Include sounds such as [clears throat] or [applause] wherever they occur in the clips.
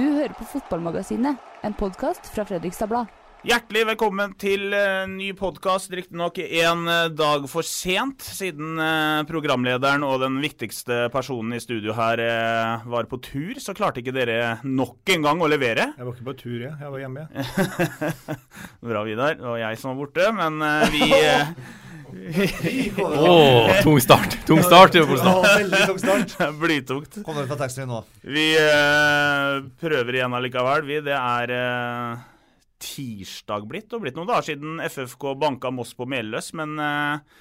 Du hører på Fotballmagasinet, en podkast fra Fredrikstad Blad. Hjertelig velkommen til uh, ny podkast. Riktignok en uh, dag for sent, siden uh, programlederen og den viktigste personen i studio her var på tur. Så klarte ikke dere nok en gang å levere. Jeg var ikke på tur, jeg. Jeg var hjemme. [laughs] Bra, Vidar. Det var jeg som var borte, men vi [laughs] Åh, tung start. Tung start. Ja, Veldig tung start. [laughs] Blytungt. Kommer fra taxfree nå. Vi eh, prøver igjen allikevel, vi. Det er eh, tirsdag blitt, og blitt noen dager siden FFK banka Moss på Meløs, men eh,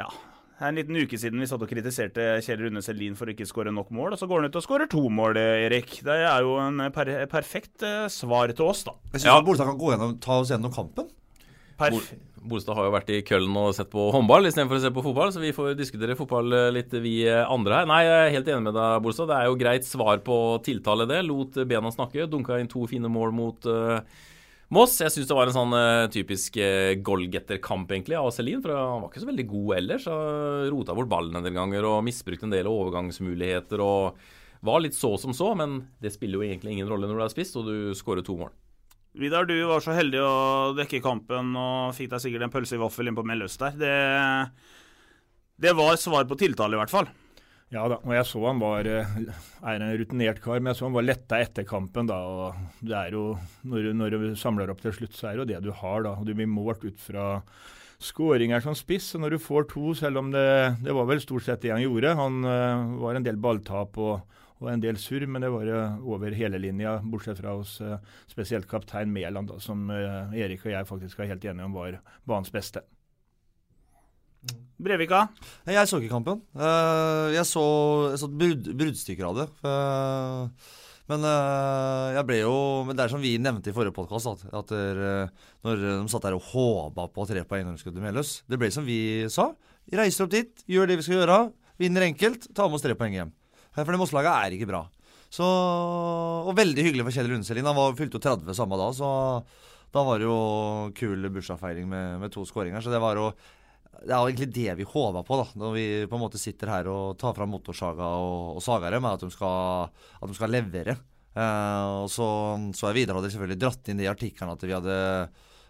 ja. Det er en liten uke siden vi satt og kritiserte Kjell Rune Selin for å ikke skåre nok mål, og så går han ut og skårer to mål, eh, Erik. Det er jo en per perfekt eh, svar til oss, da. Jeg syns Ja. Bolstad kan gå gjennom, ta oss gjennom kampen. Perf Bolstad har jo vært i Køln og sett på håndball istedenfor å se på fotball, så vi får diskutere fotball eh, litt, vi eh, andre her. Nei, jeg er helt enig med deg, Bolstad. Det er jo greit svar på tiltale, det. Lot bena snakke. Dunka inn to fine mål mot uh, Moss. Jeg syns det var en sånn uh, typisk uh, goalgetter-kamp, egentlig, av Selin. For han var ikke så veldig god ellers. Han Rota bort ballen en del ganger og misbrukte en del overgangsmuligheter. og var litt så som så, men det spiller jo egentlig ingen rolle når du er spist og du skårer to mål. Vidar, du var så heldig å dekke kampen og fikk deg sikkert en pølse i vaffel inn på Meløs der. Det, det var svar på tiltale, i hvert fall. Ja da, og jeg så han var eh, er en rutinert kar, men jeg så han var letta etter kampen. da, og det er jo, Når, når du samler opp til slutt, så er det jo det du har. da, og Du blir målt ut fra skåringer som spiss. og Når du får to, selv om det, det var vel stort sett det han gjorde Han eh, var en del balltap og, og en del surr, men det var eh, over hele linja, bortsett fra hos eh, spesielt kaptein Mæland, som eh, Erik og jeg faktisk var helt enige om var banens beste. Brevika, Jeg så ikke kampen. Eh, jeg så, jeg så brudd, bruddstykker av det. Men jeg ble jo Men det er som vi nevnte i forrige podkast, at, at der, når de satt der og håpa på tre poeng når de skulle til Meløs Det ble som vi sa. Reiser opp dit, gjør det vi skal gjøre. Vinner enkelt, tar med oss tre poeng hjem. For det Mosselaget er ikke bra. Så, og veldig hyggelig for Kjell Rundselin. Han var, fylte jo 30 samme dag, så da var det jo kul bursdagsfeiring med, med to skåringer. Så det var jo det er jo egentlig det vi håpa på, da, når vi på en måte sitter her og tar fram motorsaga og, og sager dem, at de skal, at de skal levere. Eh, og så, så er Vidar hadde selvfølgelig dratt inn de i artikkelen at vi hadde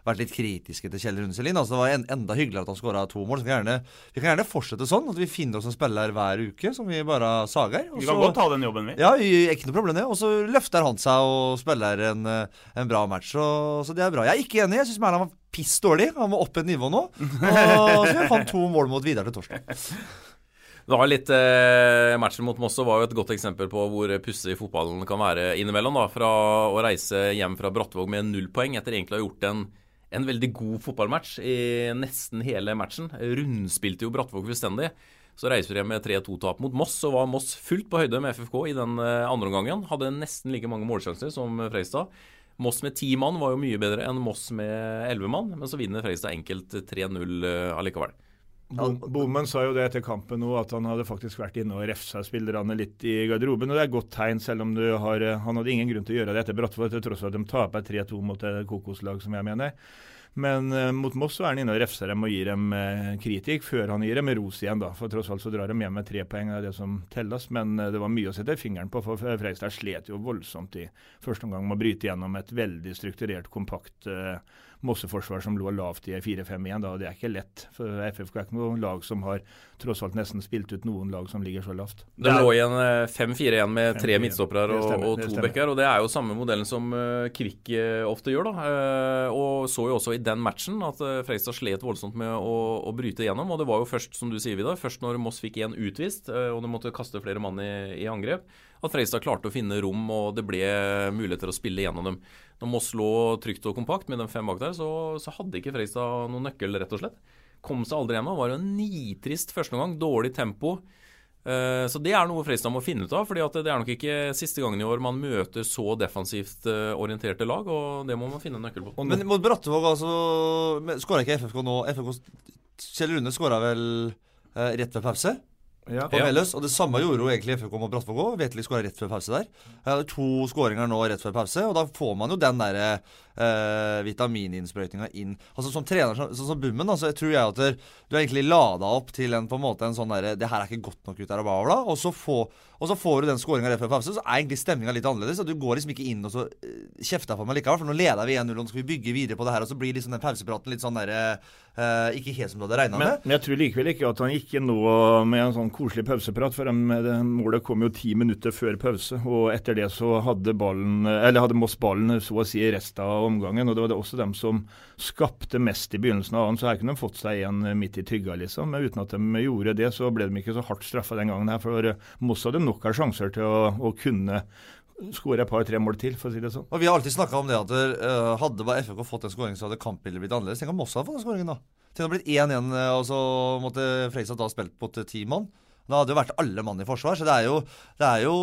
vært litt kritiske til Kjell Rune Selin. Altså, det var en, enda hyggeligere at han skåra to mål. Så vi, kan gjerne, vi kan gjerne fortsette sånn, at vi finner oss en spiller hver uke som vi bare sager. og vi kan så- godt ta den jobben, vi. ja, vi, ikke noe problem det. Og så løfter han seg og spiller en, eh, en bra match. Så, så det er bra. Jeg er ikke enig. Jeg syns Mæland var piss dårlig. Han må opp et nivå nå. Og så gjør han to mål mot Vidar til torsdag. [laughs] Det var litt eh, Matchen mot Moss var jo et godt eksempel på hvor pussig fotballen kan være innimellom. da, Fra å reise hjem fra Brattvåg med null poeng etter egentlig å ha gjort en, en veldig god fotballmatch i nesten hele matchen. Rundspilte jo Brattvåg fullstendig. Så reiser de med 3-2-tap mot Moss, og var Moss fullt på høyde med FFK i den eh, andre omgangen. Hadde nesten like mange målsjanser som Freistad. Moss med ti mann var jo mye bedre enn Moss med elleve mann, men så vinner Freistad enkelt 3-0 eh, allikevel. Bom- Bommen sa jo det etter kampen nå, at han hadde faktisk vært inne og refsa spillerne litt i garderoben. og Det er et godt tegn, selv om du har eh, Han hadde ingen grunn til å gjøre det etter Brattvåg, til tross for at de taper 3-2 mot et kokoslag, som jeg mener. Men eh, mot Moss så er han inne og refser dem og gir dem eh, kritikk, før han gir dem ros igjen. da. For tross alt så drar de hjem med tre poeng, det er det som telles. Men eh, det var mye å sette fingeren på, for Freistad slet jo voldsomt i første omgang med å bryte gjennom et veldig strukturert, kompakt Mosseforsvar som lå lavt i 4-5-1. da, og Det er ikke lett. for FFK er ikke noe lag som har tross alt nesten spilt ut noen lag som ligger så lavt. Det lå igjen eh, 5-4-1 med tre 5-4. midtstoppere og, og to bekker. Og det er jo samme modellen som eh, Kvikk eh, ofte gjør. da. Eh, Og så jo også i den matchen at Freistad slet voldsomt med å, å bryte gjennom. Og det var jo først, som du sier, Vidar, først når Moss fikk én utvist og de måtte kaste flere mann i, i angrep, at Freistad klarte å finne rom og det ble muligheter å spille gjennom dem. Når Moss lå trygt og kompakt med de fem bak der, så, så hadde ikke Freistad noen nøkkel, rett og slett. Kom seg aldri hjem. Var jo en nitrist førsteomgang. Dårlig tempo. Eh, så det er noe Freistad må finne ut av. fordi det er nok ikke siste gangen i år man møter så defensivt eh, orienterte lag, og det må man finne en nøkkel på. Men mot Brattevåg, altså Skåra ikke FFK nå? FFK Kjell Rune skåra vel eh, rett ved pause? Ja. På Meløs, og Det samme gjorde jo egentlig FFK mot Brattvåg òg. Vetle skåra rett før pause der. Jeg hadde to skåringer nå rett før pause, og da får man jo den derre eh, vitamininnsprøytinga inn. Altså Som trener, sånn som Bummen, altså, jeg tror jeg at der, du er egentlig lada opp til en på en måte en sånn derre Det her er ikke godt nok ut der, og bla, bla, Og så, få, og så får du den skåringa rett før pause, så er egentlig stemninga litt annerledes. Og du går liksom ikke inn og så uh, kjefter på meg likevel, for nå leder vi 1-0, og nå skal vi bygge videre på det her, og så blir liksom den pausepraten litt sånn derre uh, Ikke helt som du hadde regna med. Men, jeg tror likevel ikke at han gikk nå med en sånn koselig pauseprat, for de, målet kom jo ti minutter før pause. Og etter det så hadde ballen, eller hadde Moss ballen så å si resten av omgangen. og det var det også dem som skapte mest i begynnelsen av annen, så her kunne de fått seg en midt i tygga, liksom. Men uten at de gjorde det, så ble de ikke så hardt straffa den gangen her. For Moss hadde nok av sjanser til å, å kunne skåre et par-tre mål til, for å si det sånn. Og Vi har alltid snakka om det at uh, hadde bare FFK fått en skåring, så hadde kampbildet blitt annerledes. Tenk om Moss hadde fått den skåringen, da. Om det blitt 1-1, og så måtte Freisa da spilt mot ti mann. Da hadde jo vært alle mann i forsvar. Så det er jo, det er jo,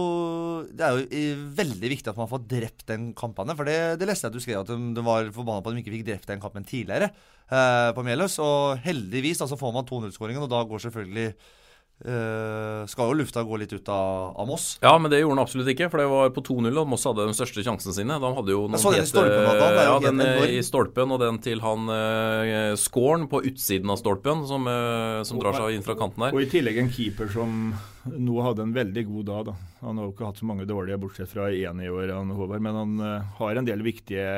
det er jo veldig viktig at man får drept den kampene. For det, det leste jeg at du skrev, at de, de var forbanna på at de ikke fikk drept den kampen tidligere eh, på Meløs. Og heldigvis da, så får man 2-0-skåringen, og da går selvfølgelig Uh, skal jo lufta gå litt ut av, av, Moss? Ja, men det gjorde den absolutt ikke. For det var på 2-0, og Moss hadde de største sjansene sine. De hadde jo noen helt, stolpen, da, ja, den i stolpen, og den til han uh, Skåren på utsiden av stolpen, som, uh, som drar seg inn fra kanten her. Og i tillegg en keeper som nå hadde en veldig god dag. da. Han har jo ikke hatt så mange dårlige, bortsett fra én i år, han Håvard. Men han uh, har en del viktige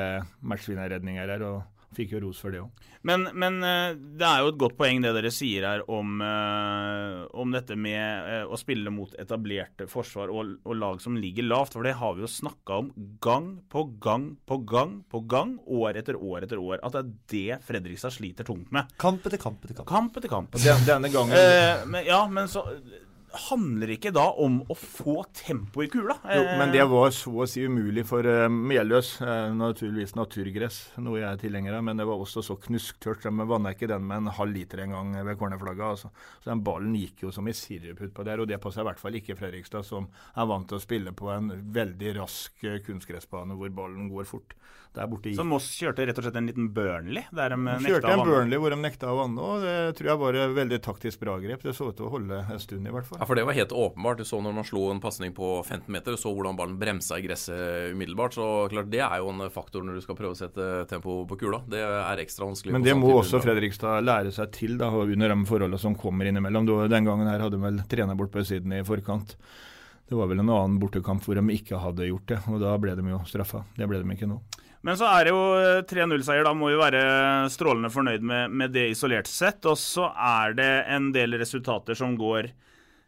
matchvinnerredninger her. og Fikk jo ros for det òg. Men, men, eh, det er jo et godt poeng det dere sier her om, uh, om dette med uh, å spille mot etablerte forsvar og, og, lag som ligger lavt. For det har vi jo snakka om gang på gang på gang på gang, år etter år etter år. At det er det Fredrikstad sliter tungt med. Kamp etter kamp etter kamp. Kamp etter kamp. Den, denne gangen... Eh, men, ja, men så handler ikke da om å få tempo i kula. Jo, men det var så å si umulig for uh, Meløs. Uh, naturligvis naturgress, noe jeg er tilhenger av, men det var også så knusktørt. De vanna ikke den med en halv liter en gang ved cornerflagget. Altså. Så den ballen gikk jo som i sirup utpå der, og det passer i hvert fall ikke Fredrikstad, som er vant til å spille på en veldig rask kunstgressbane hvor ballen går fort. Der borte Så Moss kjørte rett og slett en liten Burnley? Der de, de kjørte en Burnley hvor de nekta å vanne, og det tror jeg var et veldig taktisk bra grep. Det så ut til å holde en stund, i hvert fall. Ja, for det var helt åpenbart. Du så når man slo en pasning på 15 meter, så hvordan ballen bremsa i gresset umiddelbart. Så klart, det er jo en faktor når du skal prøve å sette tempo på kula. Det er ekstra vanskelig. Men det må også Fredrikstad lære seg til, da, under de forholdene som kommer innimellom. Den gangen her hadde de vel trener bort på siden i forkant. Det var vel en annen bortekamp hvor de ikke hadde gjort det, og da ble de jo straffa. Det ble de ikke nå. Men så er det jo 3-0-seier. Da må vi være strålende fornøyd med, med, det isolert sett. Og så er det en del resultater som går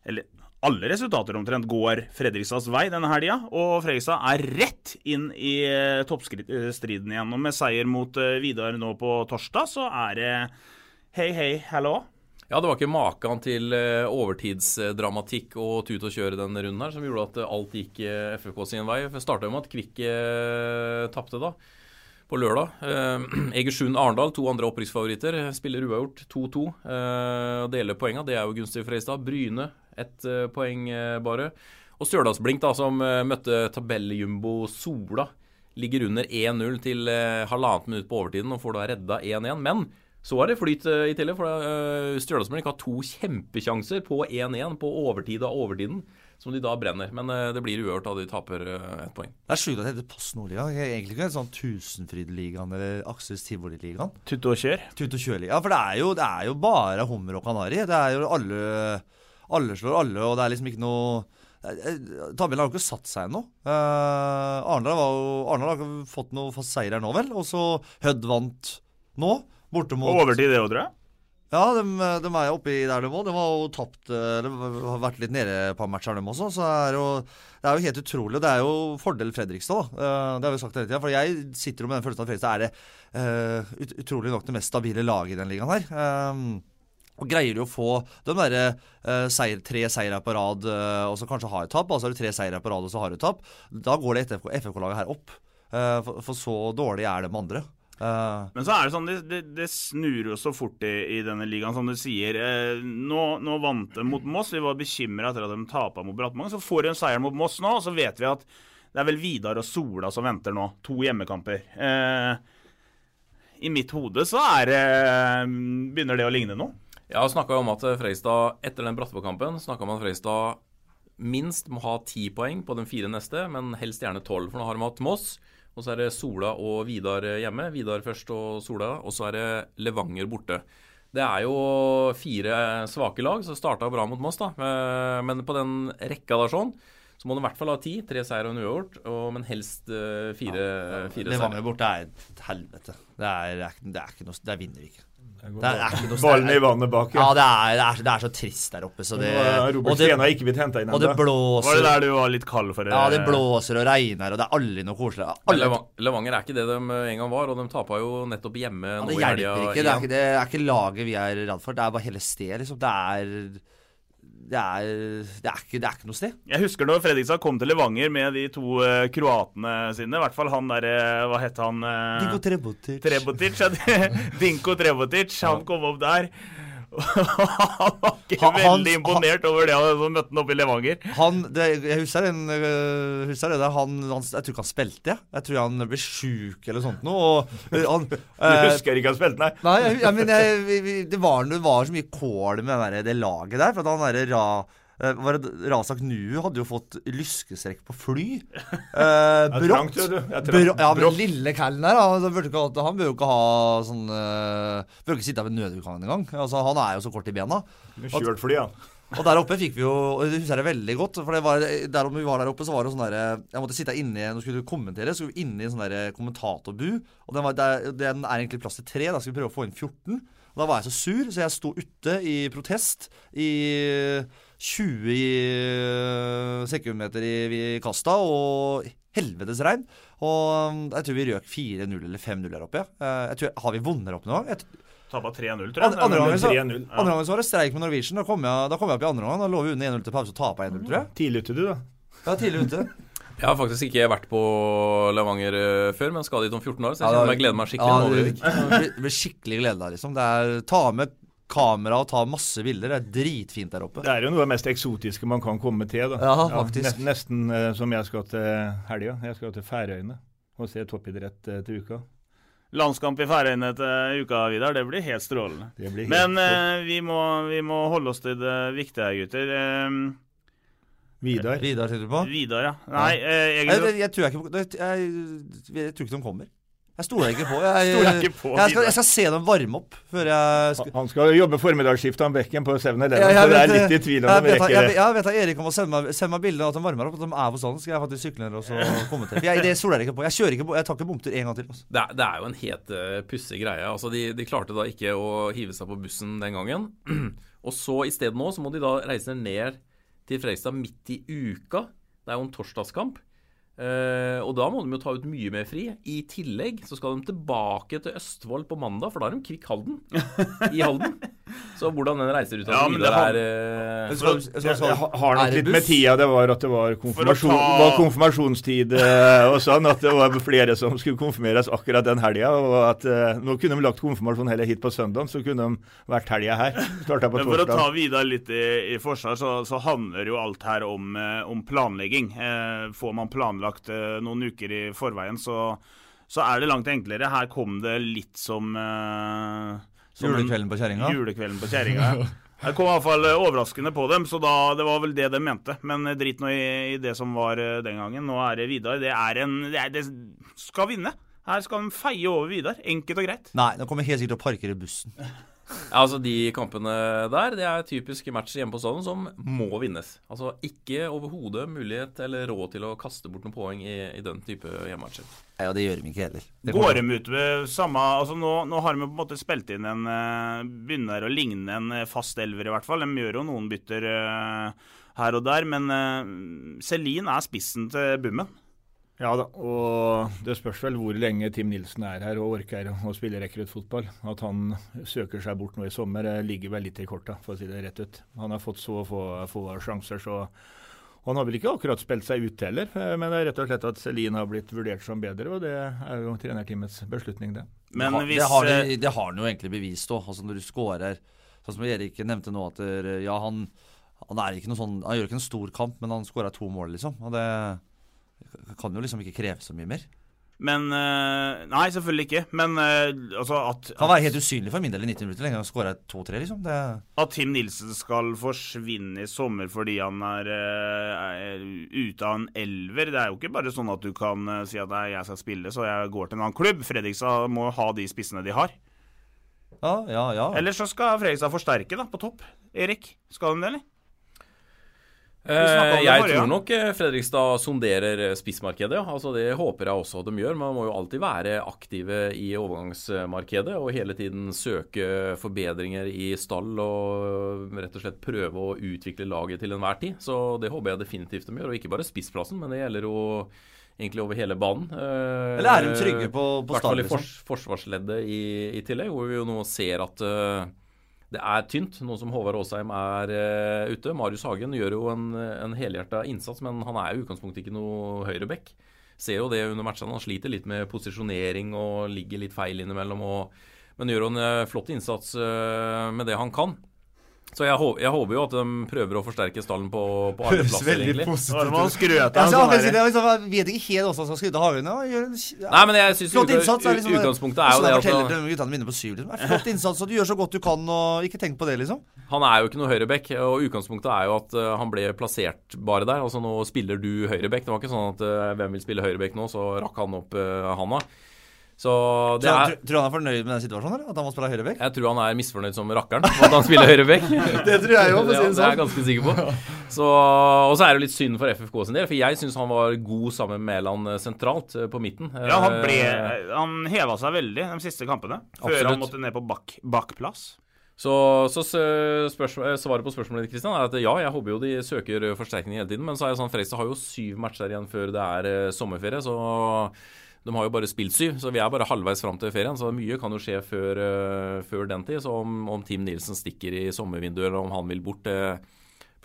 Eller alle resultater omtrent går Fredrikstads vei denne helga. Og Fredrikstad er rett inn i eh, toppstriden igjen. Og med seier mot eh, Vidar nå på torsdag, så er det hei, hei, hallo. Ja, det var ikke maken til eh, overtidsdramatikk og tut og kjøre denne runden her som gjorde at alt gikk FFK sin vei. Det starta med at Kvikk eh, tapte, da. På lørdag. Eh, [clears throat] Egersund Arendal, to andre opprykksfavoritter, spiller uavgjort 2-2. Eh, deler poenga, det er jo gunstig for Fredrikstad. Bryne ett uh, poeng uh, bare. Og Stjørdalsblink, da, som uh, møtte tabelljumbo Sola, ligger under 1-0 til halvannet minutt på overtiden og får da redda 1-1. Men så er det flyt i tillegg, for uh, Stjørdalsblink har to kjempesjanser på 1-1 på overtid av overtiden. Som de da brenner. Men det blir uørt da de taper ett poeng. Det er sjukt at det heter Post Nordligaen. Egentlig ikke en sånn Tusenfrydligaen eller Aksels Tivoliligaen. Tutt og kjør? Tutt og kjør, ja. For det er, jo, det er jo bare hummer og kanari. Det er jo alle alle slår alle, og det er liksom ikke noe eh, eh, Tabellen har jo ikke satt seg ennå. Uh, Arendal har ikke fått noe fast seier her nå, vel. Og så Hødd vant nå. Borte mot Overtid, det òg, tror jeg. Ja, de, de er oppi der de må. De har jo tapt De har vært litt nede på matcher, dem også. Så er, jo, det er jo helt utrolig. Det er jo fordel Fredrikstad, da. Det har vi sagt hele tida. For jeg sitter jo med den følelsen at Fredrikstad er det uh, utrolig nok det mest stabile laget i den ligaen her. Uh, og Greier du å få de der, uh, seier, tre seire på rad uh, og så kanskje ha et tap, altså har du tre seire på rad og så har du tap, da går det FFK-laget her opp. Uh, for, for, så dårlig er de andre. Eh, Men så er det sånn, det, det, det snur jo så fort i, i denne ligaen, som du sier. Eh, nå, nå vant de mot Moss, vi var bekymra etter at de tapa mot Brattmann. Så får de en seier mot Moss nå, og så vet vi at det er vel Vidar og Sola som venter nå. To hjemmekamper. Eh, I mitt hode så er det Begynner det å ligne noe? Jeg snakka om at Freistad etter den Brattebakk-kampen snakka om at Freistad minst må ha ti poeng på de fire neste, men helst gjerne tolv. For nå har de hatt Moss, og så er det Sola og Vidar hjemme. Vidar først og Sola, og så er det Levanger borte. Det er jo fire svake lag så starta bra mot Moss, da. Eh, Men på den rekka der sånn, så må du i hvert fall ha ti. Tre seier og en uavgjort, men helst eh, fire, seier. Levanger borte er et helvete. Det er, det er, ikke- det er noe Der vinner vi ikke. Det er, ikke noe Ballen i vannet bak. Ja, det er, det er, det er så trist der oppe, så det er Robert og det- Stena ikke blitt henta inn Og det blåser, Var det der du var litt kald for? Ja, det blåser og regner, og det er aldri noe koselig. Alle, Levanger er ikke det de en gang var, og de tapa jo nettopp hjemme ja, det hjelper ikke. Det er ikke, det er ikke laget vi er redd for. Det er bare hele stedet, liksom. Det er det er, det, er ikke, det er ikke noe sted. Jeg husker når Fredrikstad kom til Levanger med de to uh, kroatene sine. I hvert fall han derre Hva het han? Uh, Dinko Trebotic. Trebotic. ja, [laughs] Dinko Trebotic. Han kom opp der. Han var ikke Han- han- veldig imponert over det han møtte han oppe i Levanger. Han, det, jeg husker, den, øh, husker det han, han, Jeg tror ikke han spilte, jeg. Jeg tror han ble sjuk eller sånt noe. Og, han, [laughs] Du øh, husker ikke han spilte, nei? Nei, jeg, jeg, men det, var, det var så mye kål med det, der, det laget der. For at han derre Ra... eh, var det, Razak Nuhu hadde jo fått lyskestrekk på fly. Eh, [laughs] brått. Ja. Men lille callen der, han, han bør jo ikke ha sånn uh, Bør ikke sitte her ved nødutgangen engang. Altså, han er jo så kort i bena. Kjørt fly, ja. Og der oppe fikk vi jo Det husker jeg veldig godt. For det var, der vi var der oppe, så var det sånn derre Jeg måtte sitte inne Nå skulle du kommentere, så skulle vi inne i en sånn der kommentatorbu. Og den, var, der, den er egentlig plass til tre. Da skal vi prøve å få inn 14. Og da var jeg så sur, så jeg sto ute i protest i 20 i sekundmeter i, i kasta og helvetes regn. Og um, jeg tror vi røk 4-0 eller 5-0 der oppe. Ja. Jeg tror, har vi vunnet her oppe noen gang? Tapa 3-0, tror jeg. Andre, andre, gangen så, 3-0, andre ja. gangen så var det streik med Norwegian. Da kom jeg, da kom jeg opp i andre omgang. Da lå vi under 1-0 til pause og tapa 1-0, tror jeg. Tidlig ute, du, da. Ja, tidlig ute. [laughs] Jeg har faktisk ikke vært på Levanger eh, før, men skal dit om 14 år, så jeg Ja, kjenner jeg gleder meg skikkelig. Ja, det, blir- det blir skikkelig glede der, liksom. Det er ta med kamera og ta masse bilder. Det er dritfint der oppe. Det er jo noe av det mest eksotiske man kan komme til. da. Ja, faktisk. Ja, nesten eh, som jeg skal til helga. Jeg skal til Færøyene og se toppidrett eh, til uka. Landskamp i Færøyene til uka, Vidar. Det blir helt strålende. Det blir helt Men eh, vi, må, vi må holde oss til det viktige, gutter. Eh, Vidar. Vidar, sitter du på? Vidar, ja. Nei, eh, Jeg, egentlig jeg, jeg, tror jeg, ikke, jeg, jeg, jeg tror ikke de kommer. Jeg stoler ikke på. Jeg, jeg, ikke på jeg, skal, jeg skal se dem varme opp før jeg skal, Han skal jobbe formiddagsskift av Bekken på 7-Eleven, Ja, jeg så det er litt i tvil om de vet, rekker det. jeg vet at Erik må sende meg, sende meg bilde av at de varmer opp, at de er på stadion. Skal jeg faktisk sykle ned og så kommentere. For jeg, det stoler jeg ikke på. Jeg kjører ikke på, jeg tar ikke bomtur en gang til. Altså. Det er, det er jo en helt uh, pussig greie. Altså, de, de klarte da ikke å hive seg på bussen den gangen. [clears throat] og så i stedet nå så må de da reise ned til Fredrikstad midt i uka. Det er jo en torsdagskamp. Eh, og da må de jo ta ut mye mer fri. I tillegg så skal de tilbake til Østfold på mandag, for da er de Kvikk Halden i Halden. [laughs] Så hvordan den reiser ut Ja, av videre det er eh, Det har har nok litt med tida det var at det var, konfirmasjon, ta- var konfirmasjonstid eh, og sånn. At det var flere som skulle konfirmeres akkurat den helga. Og at eh, nå kunne de lagt konfirmasjon heller hit på søndag, så kunne de vært helga her. Starta på Men for å ta. Vidar litt i, i forsvar, så, så handler jo alt her om, om planlegging. Eh, får man planlagt noen uker i forveien, så, så er det langt enklere. Her kom det litt som, Julekvelden på kjerringa. Julekvelden på kjerringa. [laughs] Det kom i hvert fall eh, overraskende på dem, så da, det var vel det de mente. Men eh, drit nå i, i det som var eh, den gangen. Nå er det Vidar. Det er en Det, er, det skal vinne. Her skal de feie over Vidar. Enkelt og greit. Nei, nå kommer helt sikkert til å parkere bussen. [laughs] Ja, altså De kampene der det er typiske matcher hjemme på stadion som må vinnes. Altså Ikke overhodet mulighet eller råd til å kaste bort noen poeng i, i den type hjemmematcher. Og det gjør de ikke heller. Det Går de ut ved samme altså nå, nå har de på en måte spilt inn en eh, Begynner å ligne en eh, fast elver, i hvert fall. De gjør jo noen bytter eh, her og der, men Celine er spissen til Bummen. Ja da, og det spørs vel hvor lenge Tim Nilsen er her og orker å spille rekruttfotball. At han søker seg bort nå i sommer, eh, ligger vel litt i korta, for å si det rett ut. Han har fått så få, få sjanser, så og Han har vel ikke akkurat spilt seg ut heller, eh, men det er rett og slett at Celine har blitt vurdert som bedre, og det er jo trenerteamets beslutning, det. Men det, har, hvis det, har eh, de, det har han jo egentlig bevist òg. Altså når du scorer Sånn som Erik nevnte nå, at ja, han, han er ikke noe sånn Han gjør ikke en stor kamp, men han skåra to mål, liksom. Og det kan jo liksom ikke kreve så mye mer. Men eh, Nei, selvfølgelig ikke. Men eh, altså at, Han var helt usynlig for min del i 90 minutter. Lenge han skåra to-tre, liksom. Det, at Tim Nilsen skal forsvinne i sommer fordi han er, eh, er ute av en elver Det er jo ikke bare sånn at du kan si at nei, jeg skal spille, så jeg går til en annen klubb. Fredrikstad må ha de spissene de har. ja, ja, ja. Eller så skal Fredrikstad forsterke da, på topp. Erik, skal de det, eller? Eh, snakket om det jeg forrige tror nok eh, Fredrikstad sonderer eh, spissmarkedet. Altså, det håper jeg også de gjør. Man må jo alltid være aktive i overgangsmarkedet og hele tiden søke forbedringer i stall og rett og slett prøve å utvikle laget til enhver tid. Så det håper jeg definitivt de gjør. Og ikke bare spissplassen, men det gjelder jo egentlig over hele banen. Eh, Eller er de trygge på, I på hvert fall i forsvarsleddet i, i tillegg, hvor vi jo nå ser at eh, det er tynt, nå som Håvard Aasheim er uh, ute. Marius Hagen gjør jo en, en helhjerta innsats, men han er i utgangspunktet ikke noe høyreback. Ser jo det under matchene. Han sliter litt med posisjonering og ligger litt feil innimellom. Og, men gjør jo en uh, flott innsats uh, med det han kan. Så jeg, hå- jeg håper jo at de prøver å forsterke stallen på, på alle plasser, egentlig. positivt ut. skrøt Ja, av så, sånn jeg, jeg, liksom, jeg vet ikke helt hvordan han skal skryte av Hagen. Ja, gjør en- ja. Nei, men jeg syns Flott innsats. er liksom, utgangspunktet er jo sånn det jeg at forteller til guttene mine på syv. Liksom. Det er Flott innsats, og du gjør så godt du kan, og ikke tenk på det, liksom. Han er jo ikke noe høyreback, og utgangspunktet er jo at eh, han ble plassert bare der. Altså nå spiller du høyreback. Det var ikke sånn at eh, hvem vil spille høyreback nå, så rakk han opp uh, handa. Så det Tror, er tror, tror han er fornøyd med den situasjonen? eller? At han må spille høyrebekk? Jeg tror han er misfornøyd som rakkeren at han spiller høyrebekk. [laughs] Det tror jeg jo, for å si det sånn. det er jeg sånn. ganske sikker på. Så, og så er det litt synd for FFK sin del, for jeg syns han var god sammen med Mæland eh, sentralt eh, på midten. Ja, han ble Eh, Han heva seg veldig de siste kampene. Før Absolutt. han måtte ned på bak, bakplass. Så, så svaret på spørsmålet ditt, Kristian, er at ja, jeg håper jo de søker forsterkning hele tiden. Men så er det sånn, Fredrikstad har jo syv matcher igjen før det er sommerferie. Så de har jo bare spilt syv. Så vi er bare halvveis fram til ferien. Så mye kan jo skje før, eh, før den tid. Så om, om Team Nielsen stikker i sommervinduet, eller om han vil bort det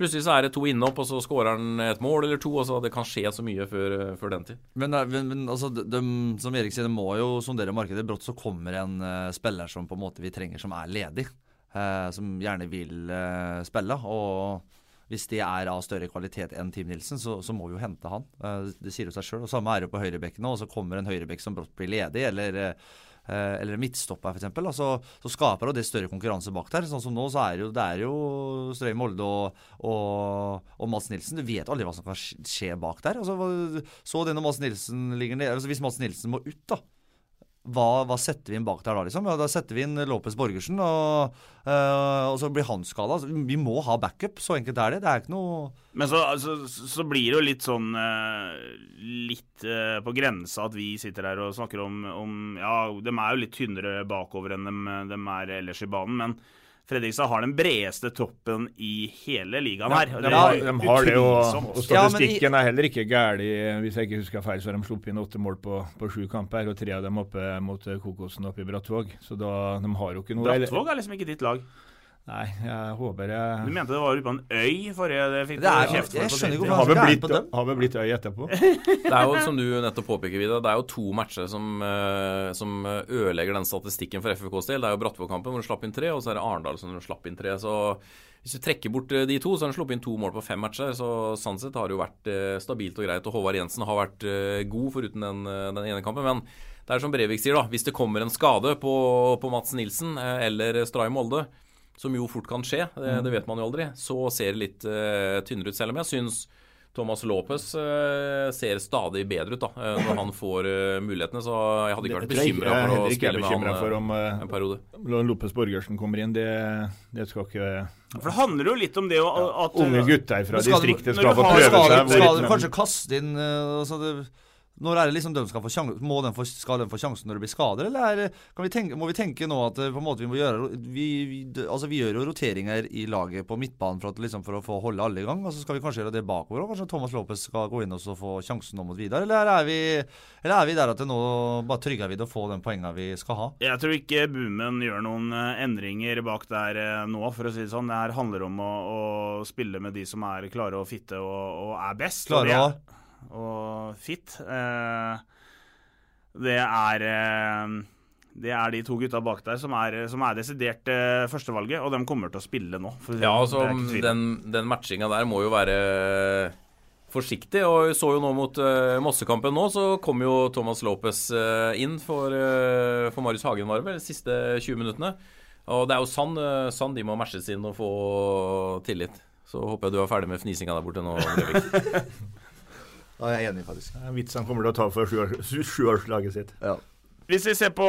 Plutselig så er det to innopp, og så skårer han et mål eller to. og så Det kan skje så mye før, eh, før den tid. Men, eh, men, altså, de, de, som Erik sier, de må jo sondere markedet. Brått så kommer en uh, spiller som på en måte vi trenger, som er ledig. Uh, som gjerne vil uh, spille. Og hvis det er av større kvalitet enn Team Nilsen, så, så må vi jo hente han. Eh, det sier jo seg sjøl. Samme er det på høyrebekken nå. Og så kommer en høyrebekk som brått blir ledig, eller eh, eller en midtstopper, f.eks. Altså, så skaper det større konkurranse bak der. Sånn som nå, så er jo, det er jo Strøy Molde og, og, og Mads Nilsen. Du vet aldri hva som kan skje bak der. Altså, så det Mads Nilsen ligger nede altså, Hvis Mads Nilsen må ut, da. Hva, hva setter vi inn bak der da, liksom? Ja, da setter vi inn Lopez Borgersen, og, øh, og så blir han skada. Altså, vi må ha backup, så enkelt er det. Det er ikke noe Men så, altså, så blir det jo litt sånn eh, Litt eh, på grensa at vi sitter her og snakker om, om Ja, de er jo litt tynnere bakover enn de, de er ellers i banen, men Fredrikstad har den bredeste troppen i hele ligaen her. De, har, er de har det, og, og statistikken er heller ikke gæren. Hvis jeg ikke husker feil, så har de sluppet inn åtte mål på, på sju kamper, og tre av dem oppe mot eh, Kokosen oppe i Brattvåg. Så da, de har jo ikke noe Brattvåg er liksom ikke ditt lag. Nei, jeg håper jeg Du mente det var ute på en øy forrige det fikk Det er- kjeft for jeg skjønner ikke hvorfor har er blitt, på dem. har vi blitt øy etterpå. [laughs] Det er jo som du nettopp påpeker, Vidar, det er jo to matcher som, eh, som ødelegger den statistikken for FFKs del. Det er jo Brattvåg-kampen hvor de slapp inn tre, og så er det Arendal som de slapp inn tre. Så hvis du trekker bort eh, de to, så har de sluppet inn to mål på fem matcher. Så sånn sett har det jo vært eh, stabilt og greit. Og Håvard Jensen har vært eh, god foruten den, eh, den ene kampen. Men det er som Brevik sier, da. Hvis det kommer en skade på, på Mats Nilsen eh, eller Stray Molde, som jo fort kan skje, det, det vet man jo aldri, så ser det litt uh, tynnere ut. Selv om jeg syns Thomas Lopez uh, ser stadig bedre ut da, eh, når han får uh, mulighetene. Så jeg hadde ikke vært bekymra for å spille med han for eh, om uh, en periode. Lopez Borgersen kommer inn. Det, det skal ikke For det handler jo litt om det å at Unge gutter fra skal distriktet skal få prøve seg. skal du kanskje kaste inn eh, altså det, Når er det liksom de skal få sjansen? Må de få, skal de få sjansen når det blir skader, eller er, kan vi tenke, må vi tenke nå at eh, på en måte vi må gjøre vi, vi, altså vi gjør jo roteringer i laget på midtbanen for, at, liksom, for å få holde alle i gang. Og så skal vi kanskje gjøre det bakover òg. Kanskje Thomas Lopez skal gå inn og få sjansen nå mot Vidar? Eller er vi, eller er vi der at det nå bare trygger vi det å få de poengene vi skal ha? Jeg tror ikke Boomen gjør noen eh, endringer bak der eh, nå, for å si det sånn. Det her handler om å, å spille med de som er klare å fitte og, og er best. Klare å og fit. Eh, det er eh, Det er de to gutta bak der som er, som er desidert eh, førstevalget, og de kommer til å spille nå. Ja, altså, den, den matchinga der må jo være forsiktig. Og vi så jo nå mot uh, Mossekampen nå, så kom jo Thomas Lopez eh, inn for, eh, for Marius Hagen, var det vel, de siste 20 minuttene. Og det er jo sann, uh, sann de må matches inn og få tillit. Så håper jeg du er ferdig med fnisinga der borte nå, Brevik. [laughs] Ja, jeg er enig, faktisk. Det er en vits han kommer til å ta for sjuår- sjuårslaget sitt. Ja. Hvis vi ser på,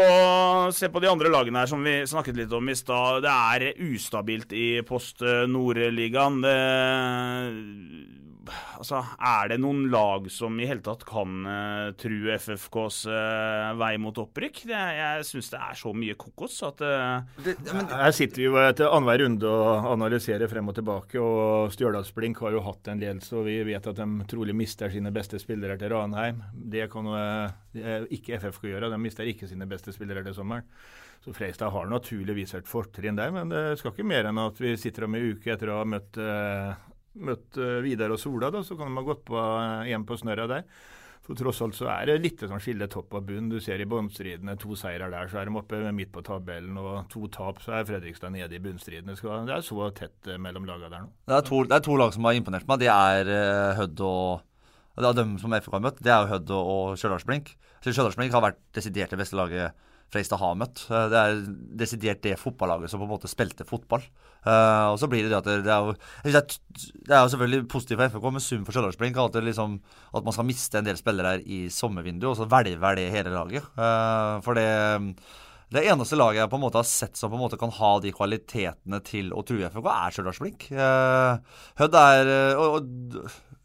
ser på de andre lagene her som vi snakket litt om i stad. Det er ustabilt i Post Nord-ligaen. Det- Altså, er det noen lag som i hele tatt kan uh, true FFKs uh, vei mot opprykk? Det, jeg syns det er så mye kokos at eh, Her sitter vi jo etter annenhver runde og analyserer frem og tilbake. og Stjørdalsblink har jo hatt en ledelse, og vi vet at de trolig mister sine beste spillere til Ranheim. Det kan jo eh, ikke FFK gjøre. De mister ikke sine beste spillere til sommeren. Så Freistad har naturligvis et fortrinn der, men det skal ikke mer enn at vi sitter om ei uke etter å ha møtt, eh, møtt eh, Vidar og Sola, da, så kan de ha gått på igjen på snørra der. For tross alt så er det litt sånn skille topp og bunn. Du ser i bunnstridene to seirer der, så er de oppe midt på tabellen. Og to tap, så er Fredrikstad nede i bunnstridene. Det er så tett eh, mellom lagene der nå. Det er, to, det er to lag som har imponert meg. Det er Hødd og Det er dem som FK har møtt. Det er jo Hødd og, Stjørdals Blink. Stjørdals Blink har vært desidert det beste laget Freistad har møtt. Eh, Det er desidert det fotballaget som på en måte spilte fotball. Uh, og så blir det det at det, det er jo det, er, jo selvfølgelig positivt for FK, men sum for Stjørdalsblink at, liksom, at man skal miste en del spillere her i sommervinduet, og så velger det hele laget. Uh, for det det eneste laget jeg på en måte har sett som på en måte kan ha de kvalitetene til å true FK, er Stjørdalsblink. Uh, Hødd er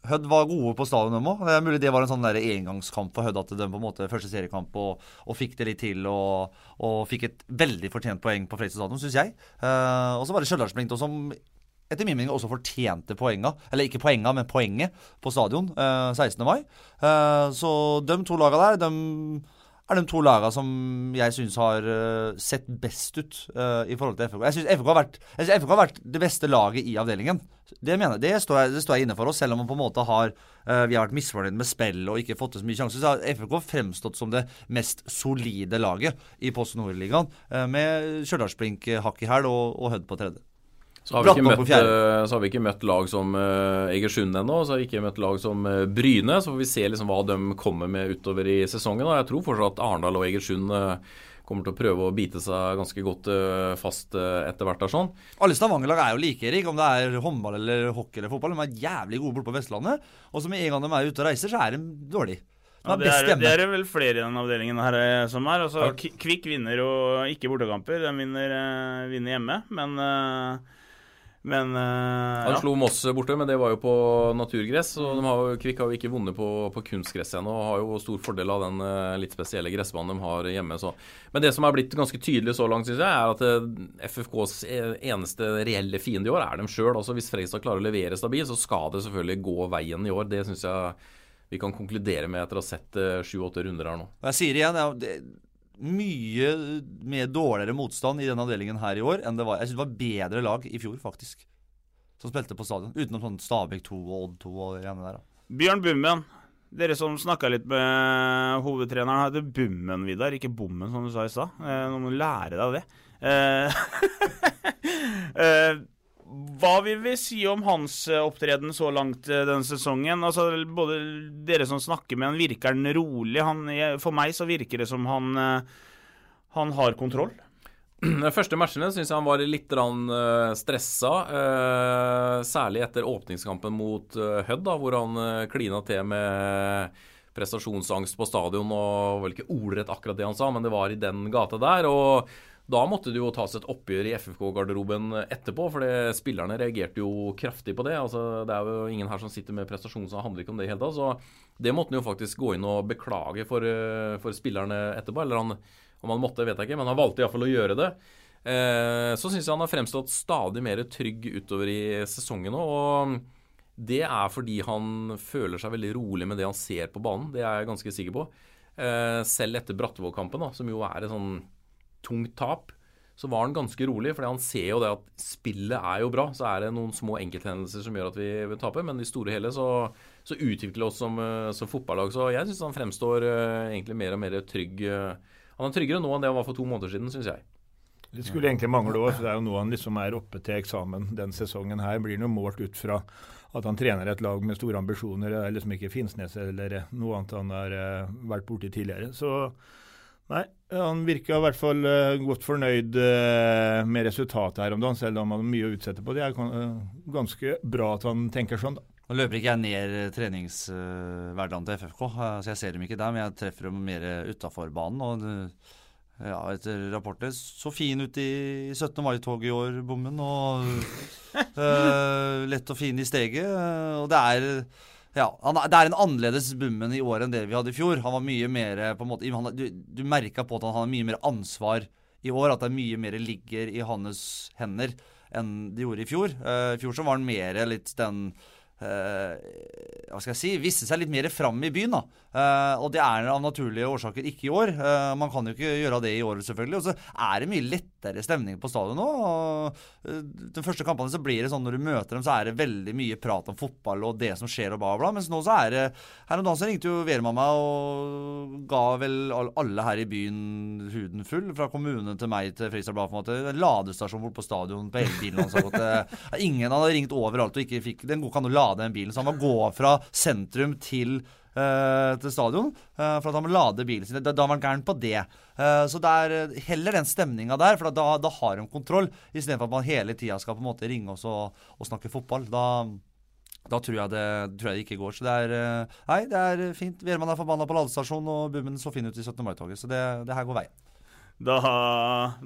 Hødd var gode på stadion, òg. Det er mulig det var en sånn der engangskamp for Hødd, at de på en måte første seriekamp og, og fikk det litt til. Og, og fikk et veldig fortjent poeng på Fredrikstad stadion, syns jeg. Uh, og så var det Stjørdalsblink da, som etter min mening også fortjente poenga, eller ikke poenga, men poenget på stadion uh, 16. mai. Uh, så de to laga der, de er de to lagene som jeg syns har uh, sett best ut uh, i forhold til FK. Jeg syns FK, FK har vært det beste laget i avdelingen. Det mener det står jeg, det står jeg inne for oss, selv om man på en måte har uh, vi har vært misfornøyd med spill og ikke fått til så mye sjanser. Så har FK fremstått som det mest solide laget i Post Nord-ligaen, uh, med Stjørdalsblink hakk i hæl og, og Hødd på tredje. Så har, vi ikke møtt, eh, så har vi ikke møtt lag som eh, Egersund ennå. Så har vi ikke møtt lag som eh, Bryne. Så får vi se liksom hva de kommer med utover i sesongen. Og jeg tror fortsatt at Arendal og Egersund kommer til å prøve å bite seg ganske godt fast etter hvert. der sånn. Alle Stavanger-lag er jo like, Erik, om det er håndball eller hockey eller fotball. De er jævlig gode borte på Vestlandet. Og så med en gang de er ute og reiser, så er de dårlige. Ja, det, er, det er vel flere i den avdelingen her som er. Altså, Kvikk vinner jo ikke bortekamper, de vinner, vinner hjemme. Men, eh, men uh, Han ja. slo Moss borte, men det var jo på naturgress. Og de har, Kvikk har jo ikke vunnet på, på kunstgress ennå og har jo stor fordel av den uh, litt spesielle gressbanen de har hjemme. Så. Men det som er blitt ganske tydelig så langt, synes jeg, er at eh, FFKs eneste reelle fiende i år er dem sjøl. Altså, hvis Fredrikstad klarer å levere stabilt, så skal det selvfølgelig gå veien i år. Det syns jeg vi kan konkludere med etter å ha sett sju-åtte runder her nå. Jeg sier igjen, det er- det mye mer dårligere motstand i denne avdelingen her i år enn det var. Jeg syns det var bedre lag i fjor, faktisk, som spilte på stadion. Utenom sånn Stabæk 2 og Odd 2 og det greiene der. da. Bjørn Bummen. Dere som snakka litt med hovedtreneren, heter Bummen, Vidar, ikke Bommen, som du sa i stad. Eh, Nå må du lære deg det. [laughs] Hva vil vi si om hans eh, opptreden så langt eh, denne sesongen? Altså, både Dere som snakker med han, virker han rolig? Han, for meg så virker det som han, eh, han har kontroll. [clears throat] De første matchene syns jeg han var litt stressa. særlig etter åpningskampen mot Hødd, hvor han klina til med prestasjonsangst på stadion. og Vel ikke ordrett akkurat det han sa, men det var i den gata der. og da måtte det jo tas et oppgjør i FFK-garderoben etterpå, for spillerne reagerte jo kraftig på det. altså Det er jo ingen her som sitter med prestasjon, så det handler ikke om det i hele tatt. Så det måtte han jo faktisk gå inn og beklage for, eh, for spillerne etterpå. Eller han, om han måtte, vet jeg ikke, men han valgte iallfall å gjøre det. Eh, så syns jeg han har fremstått stadig mer trygg utover i sesongen nå. Og det er fordi han føler seg veldig rolig med det han ser på banen. Det er jeg ganske sikker på. Eh, selv etter Brattevåg-kampen, som jo er et sånn tungt tap, så var han ganske rolig. fordi han ser jo det at spillet er jo bra. Så er det noen små enkelthendelser som gjør at vi, vi taper, men i store hele så, så utvikler vi oss som, eh, som fotballag. Så jeg syns han fremstår eh, egentlig mer og mer trygg. eh. Han er tryggere nå enn det han var for to måneder siden, syns jeg. Det skulle egentlig mangle òg, for det er jo nå han liksom er oppe til eksamen den sesongen her. Blir noe målt ut fra at han trener et lag med store ambisjoner. Det er liksom ikke Finnsnes eller noe annet han har vært borti tidligere. Så nei, han virka i hvert fall uh, godt fornøyd uh, med resultatet her om dagen, selv om han har mye å utsette på. Det er ganske bra at han tenker sånn, da. Nå løper ikke jeg ned treningshverdagen til FFK, så jeg ser dem ikke der. Men jeg treffer dem mer utafor banen. og ja, etter rapporter så fin ut i 17. mai-toget i år, bommen. Og uh, lett og fin i steget. Og det er ja, han, Det er en annerledes Bummen i år enn det vi hadde i fjor. Han var mye mer på en måte, han, Du, du merka på at han har mye mer ansvar i år. At det er mye mer ligger i hans hender enn det gjorde i fjor. Uh, I fjor så var han mer litt den Uh, hva skal jeg si, viste seg litt mer fram i byen. da. Uh, og det er av naturlige årsaker ikke i år. Uh, man kan jo ikke gjøre det i år, selvfølgelig. Og så er det mye lettere stemning på stadion nå. De første kampene så blir det sånn når du møter dem, så er det veldig mye prat om fotball og det som skjer og bla, bla. Mens nå så er det Her om dagen så ringte jo Vermamma og ga vel alle her i byen huden full. Fra kommunen til meg til Fredrikstad Blad. på en måte, En ladestasjon bort på stadion på hele bilen hans. [laughs] Ingen hadde ringt overalt og ikke fikk Den kan du lade lade den bilen. Så han må gå fra sentrum til Uh, til stadion uh, for at han må lade bilen sin. Da, var han gæren på det. Uh, så det er heller den stemninga der, for da, da har de kontroll, istedenfor at man hele tida skal på en måte ringe oss og, og snakke fotball. Da, da tror, jeg det, tror jeg det ikke går. Så det er Nei, det er fint. Viermann er forbanna på ladestasjonen, og Bummen så fin ut i 17. mai-toget. Så det, det, her går veien. Da,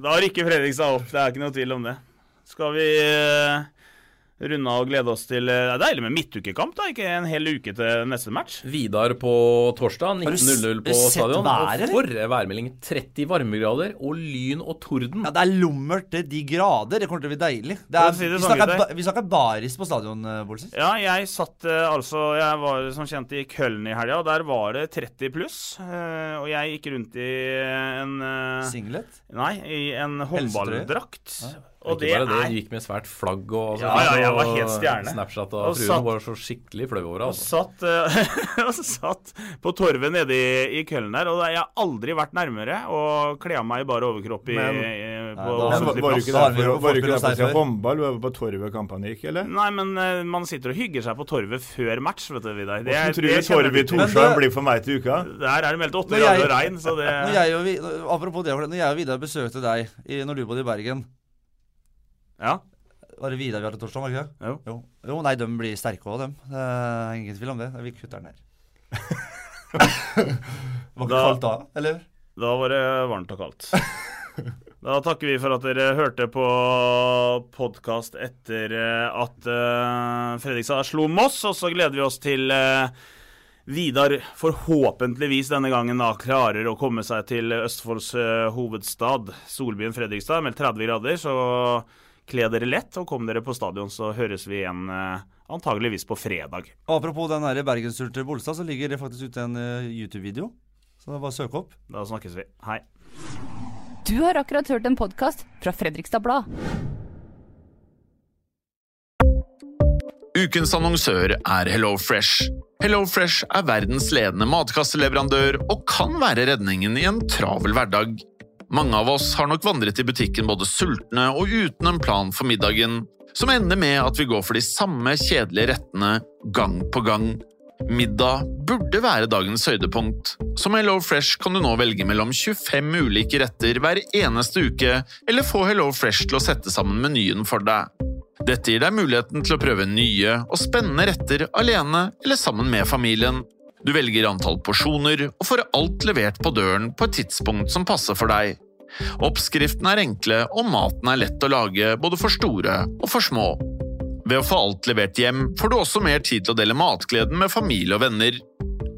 da rykker Fredrikstad opp, det er ikke noe tvil om det. Skal vi runde og glede oss til eh, Det er deilig med midtukekamp, da. Ikke en hel uke til neste match. Vidar på torsdag, 19.00 på stadion. Været, og for værmelding 30 varmegrader og lyn og torden. Ja, Det er lummert til de grader. Det kommer til å bli deilig. Er, si vi, sånn, snakker, vi, snakker, baris på stadion, eh, Bolsis. Ja, jeg satt eh, altså Jeg var som kjent i Køln i helga, og der var det 30 pluss. Og jeg gikk rundt i en Singlet? Nei, i en håndballdrakt. Og ikke bare det, er... gikk med svært flagg og, ja, ja, jeg var helt stjerne. Snapchat og, og fruen satt... var så skikkelig flau over det. Altså. [laughs] Og satt, uh, satt på torvet nede i, i Køllen der, og jeg har aldri vært nærmere å kle av meg i bare overkropp i, men, i, på offentlig plass. Var du ikke der for å håndball? Du var på torvet kampene gikk, eller? Nei, men uh, man sitter og hygger seg på torvet før match, vet du, Vidar. Hvordan tror du torvet i Torshavn blir for meg til uka? Der er det meldt åtte grader og regn, så det når jeg og, Apropos det, når jeg og Vidar besøkte deg når du bodde i Bergen ja. Var det Vidar vi hadde torsdag, var det ikke? Jo. jo. jo nei, de blir sterke òg, dem. Det er ingen tvil om det. Vi kutter den her. [laughs] var ikke kaldt da, eller? Da var det varmt og kaldt. [laughs] Da takker vi for at dere hørte på podkast etter eh, at uh, Fredrikstad slo Moss, og så gleder vi oss til uh, Vidar forhåpentligvis denne gangen da klarer å komme seg til Østfolds uh, hovedstad, solbyen Fredrikstad, med 30 grader. Så Kle dere lett og kom dere på stadion, så høres vi igjen eh, antageligvis på fredag. Apropos den bergensturen til Bolstad, så ligger det faktisk ute en uh, YouTube-video. Så det er bare å søke opp. Da snakkes vi. Hei. Du har akkurat hørt en podkast fra Fredrikstad Blad. Ukens annonsør er HelloFresh. HelloFresh er verdens ledende matkasseleverandør og kan være redningen i en travel hverdag. Mange av oss har nok vandret i butikken både sultne og uten en plan for middagen, som ender med at vi går for de samme kjedelige rettene gang på gang. Middag burde være dagens høydepunkt. Som Hello Fresh kan du nå velge mellom 25 ulike retter hver eneste uke, eller få Hello Fresh til å sette sammen menyen for deg. Dette gir deg muligheten til å prøve nye og spennende retter alene eller sammen med familien. Du velger antall porsjoner og får alt levert på døren på et tidspunkt som passer for deg. Oppskriftene er enkle, og maten er lett å lage både for store og for små. Ved å få alt levert hjem får du også mer tid til å dele matgleden med familie og venner.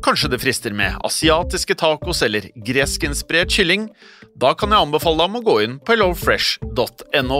Kanskje det frister med asiatiske tacos eller greskinspirert kylling? Da kan jeg anbefale deg om å gå inn på hellofresh.no.